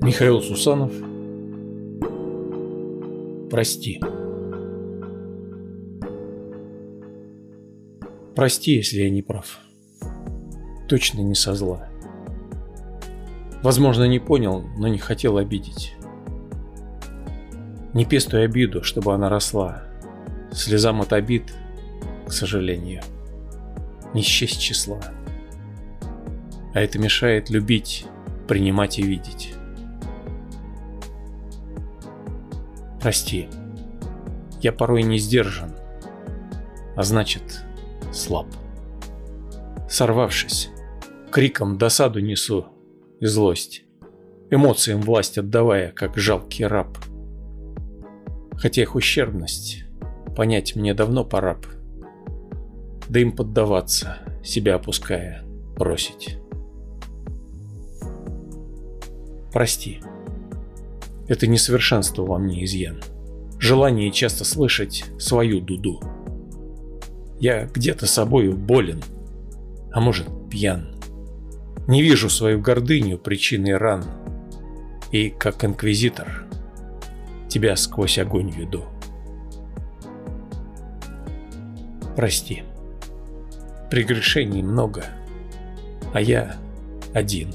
Михаил Сусанов Прости Прости, если я не прав. Точно не со зла. Возможно, не понял, но не хотел обидеть. Не пестуй обиду, чтобы она росла. Слезам от обид, к сожалению, не счесть числа. А это мешает любить, принимать и видеть. Прости, я порой не сдержан, а значит слаб. Сорвавшись, криком досаду несу и злость, эмоциям власть отдавая, как жалкий раб. Хотя их ущербность понять мне давно пора б, да им поддаваться, себя опуская, бросить. Прости. Это несовершенство во мне изъян. Желание часто слышать свою дуду. Я где-то собою болен, а может пьян. Не вижу свою гордыню причиной ран. И, как инквизитор, тебя сквозь огонь веду. Прости. Прегрешений много, а я один.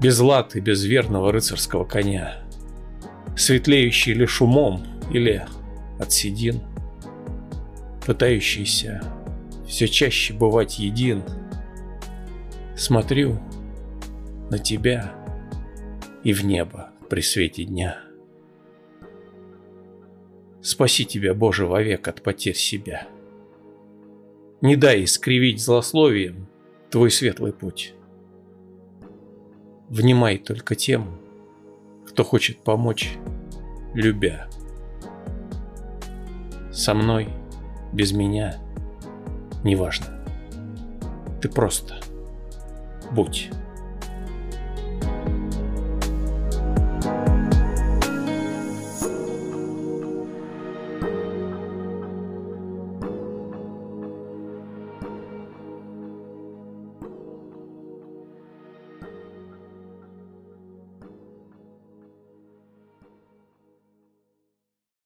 Без лад без верного рыцарского коня. Светлеющий лишь умом или от седин. Пытающийся все чаще бывать един. Смотрю на тебя и в небо при свете дня. Спаси тебя, Боже, вовек от потерь себя. Не дай искривить злословием твой светлый путь. Внимай только тем, кто хочет помочь, любя. Со мной, без меня, неважно. Ты просто будь.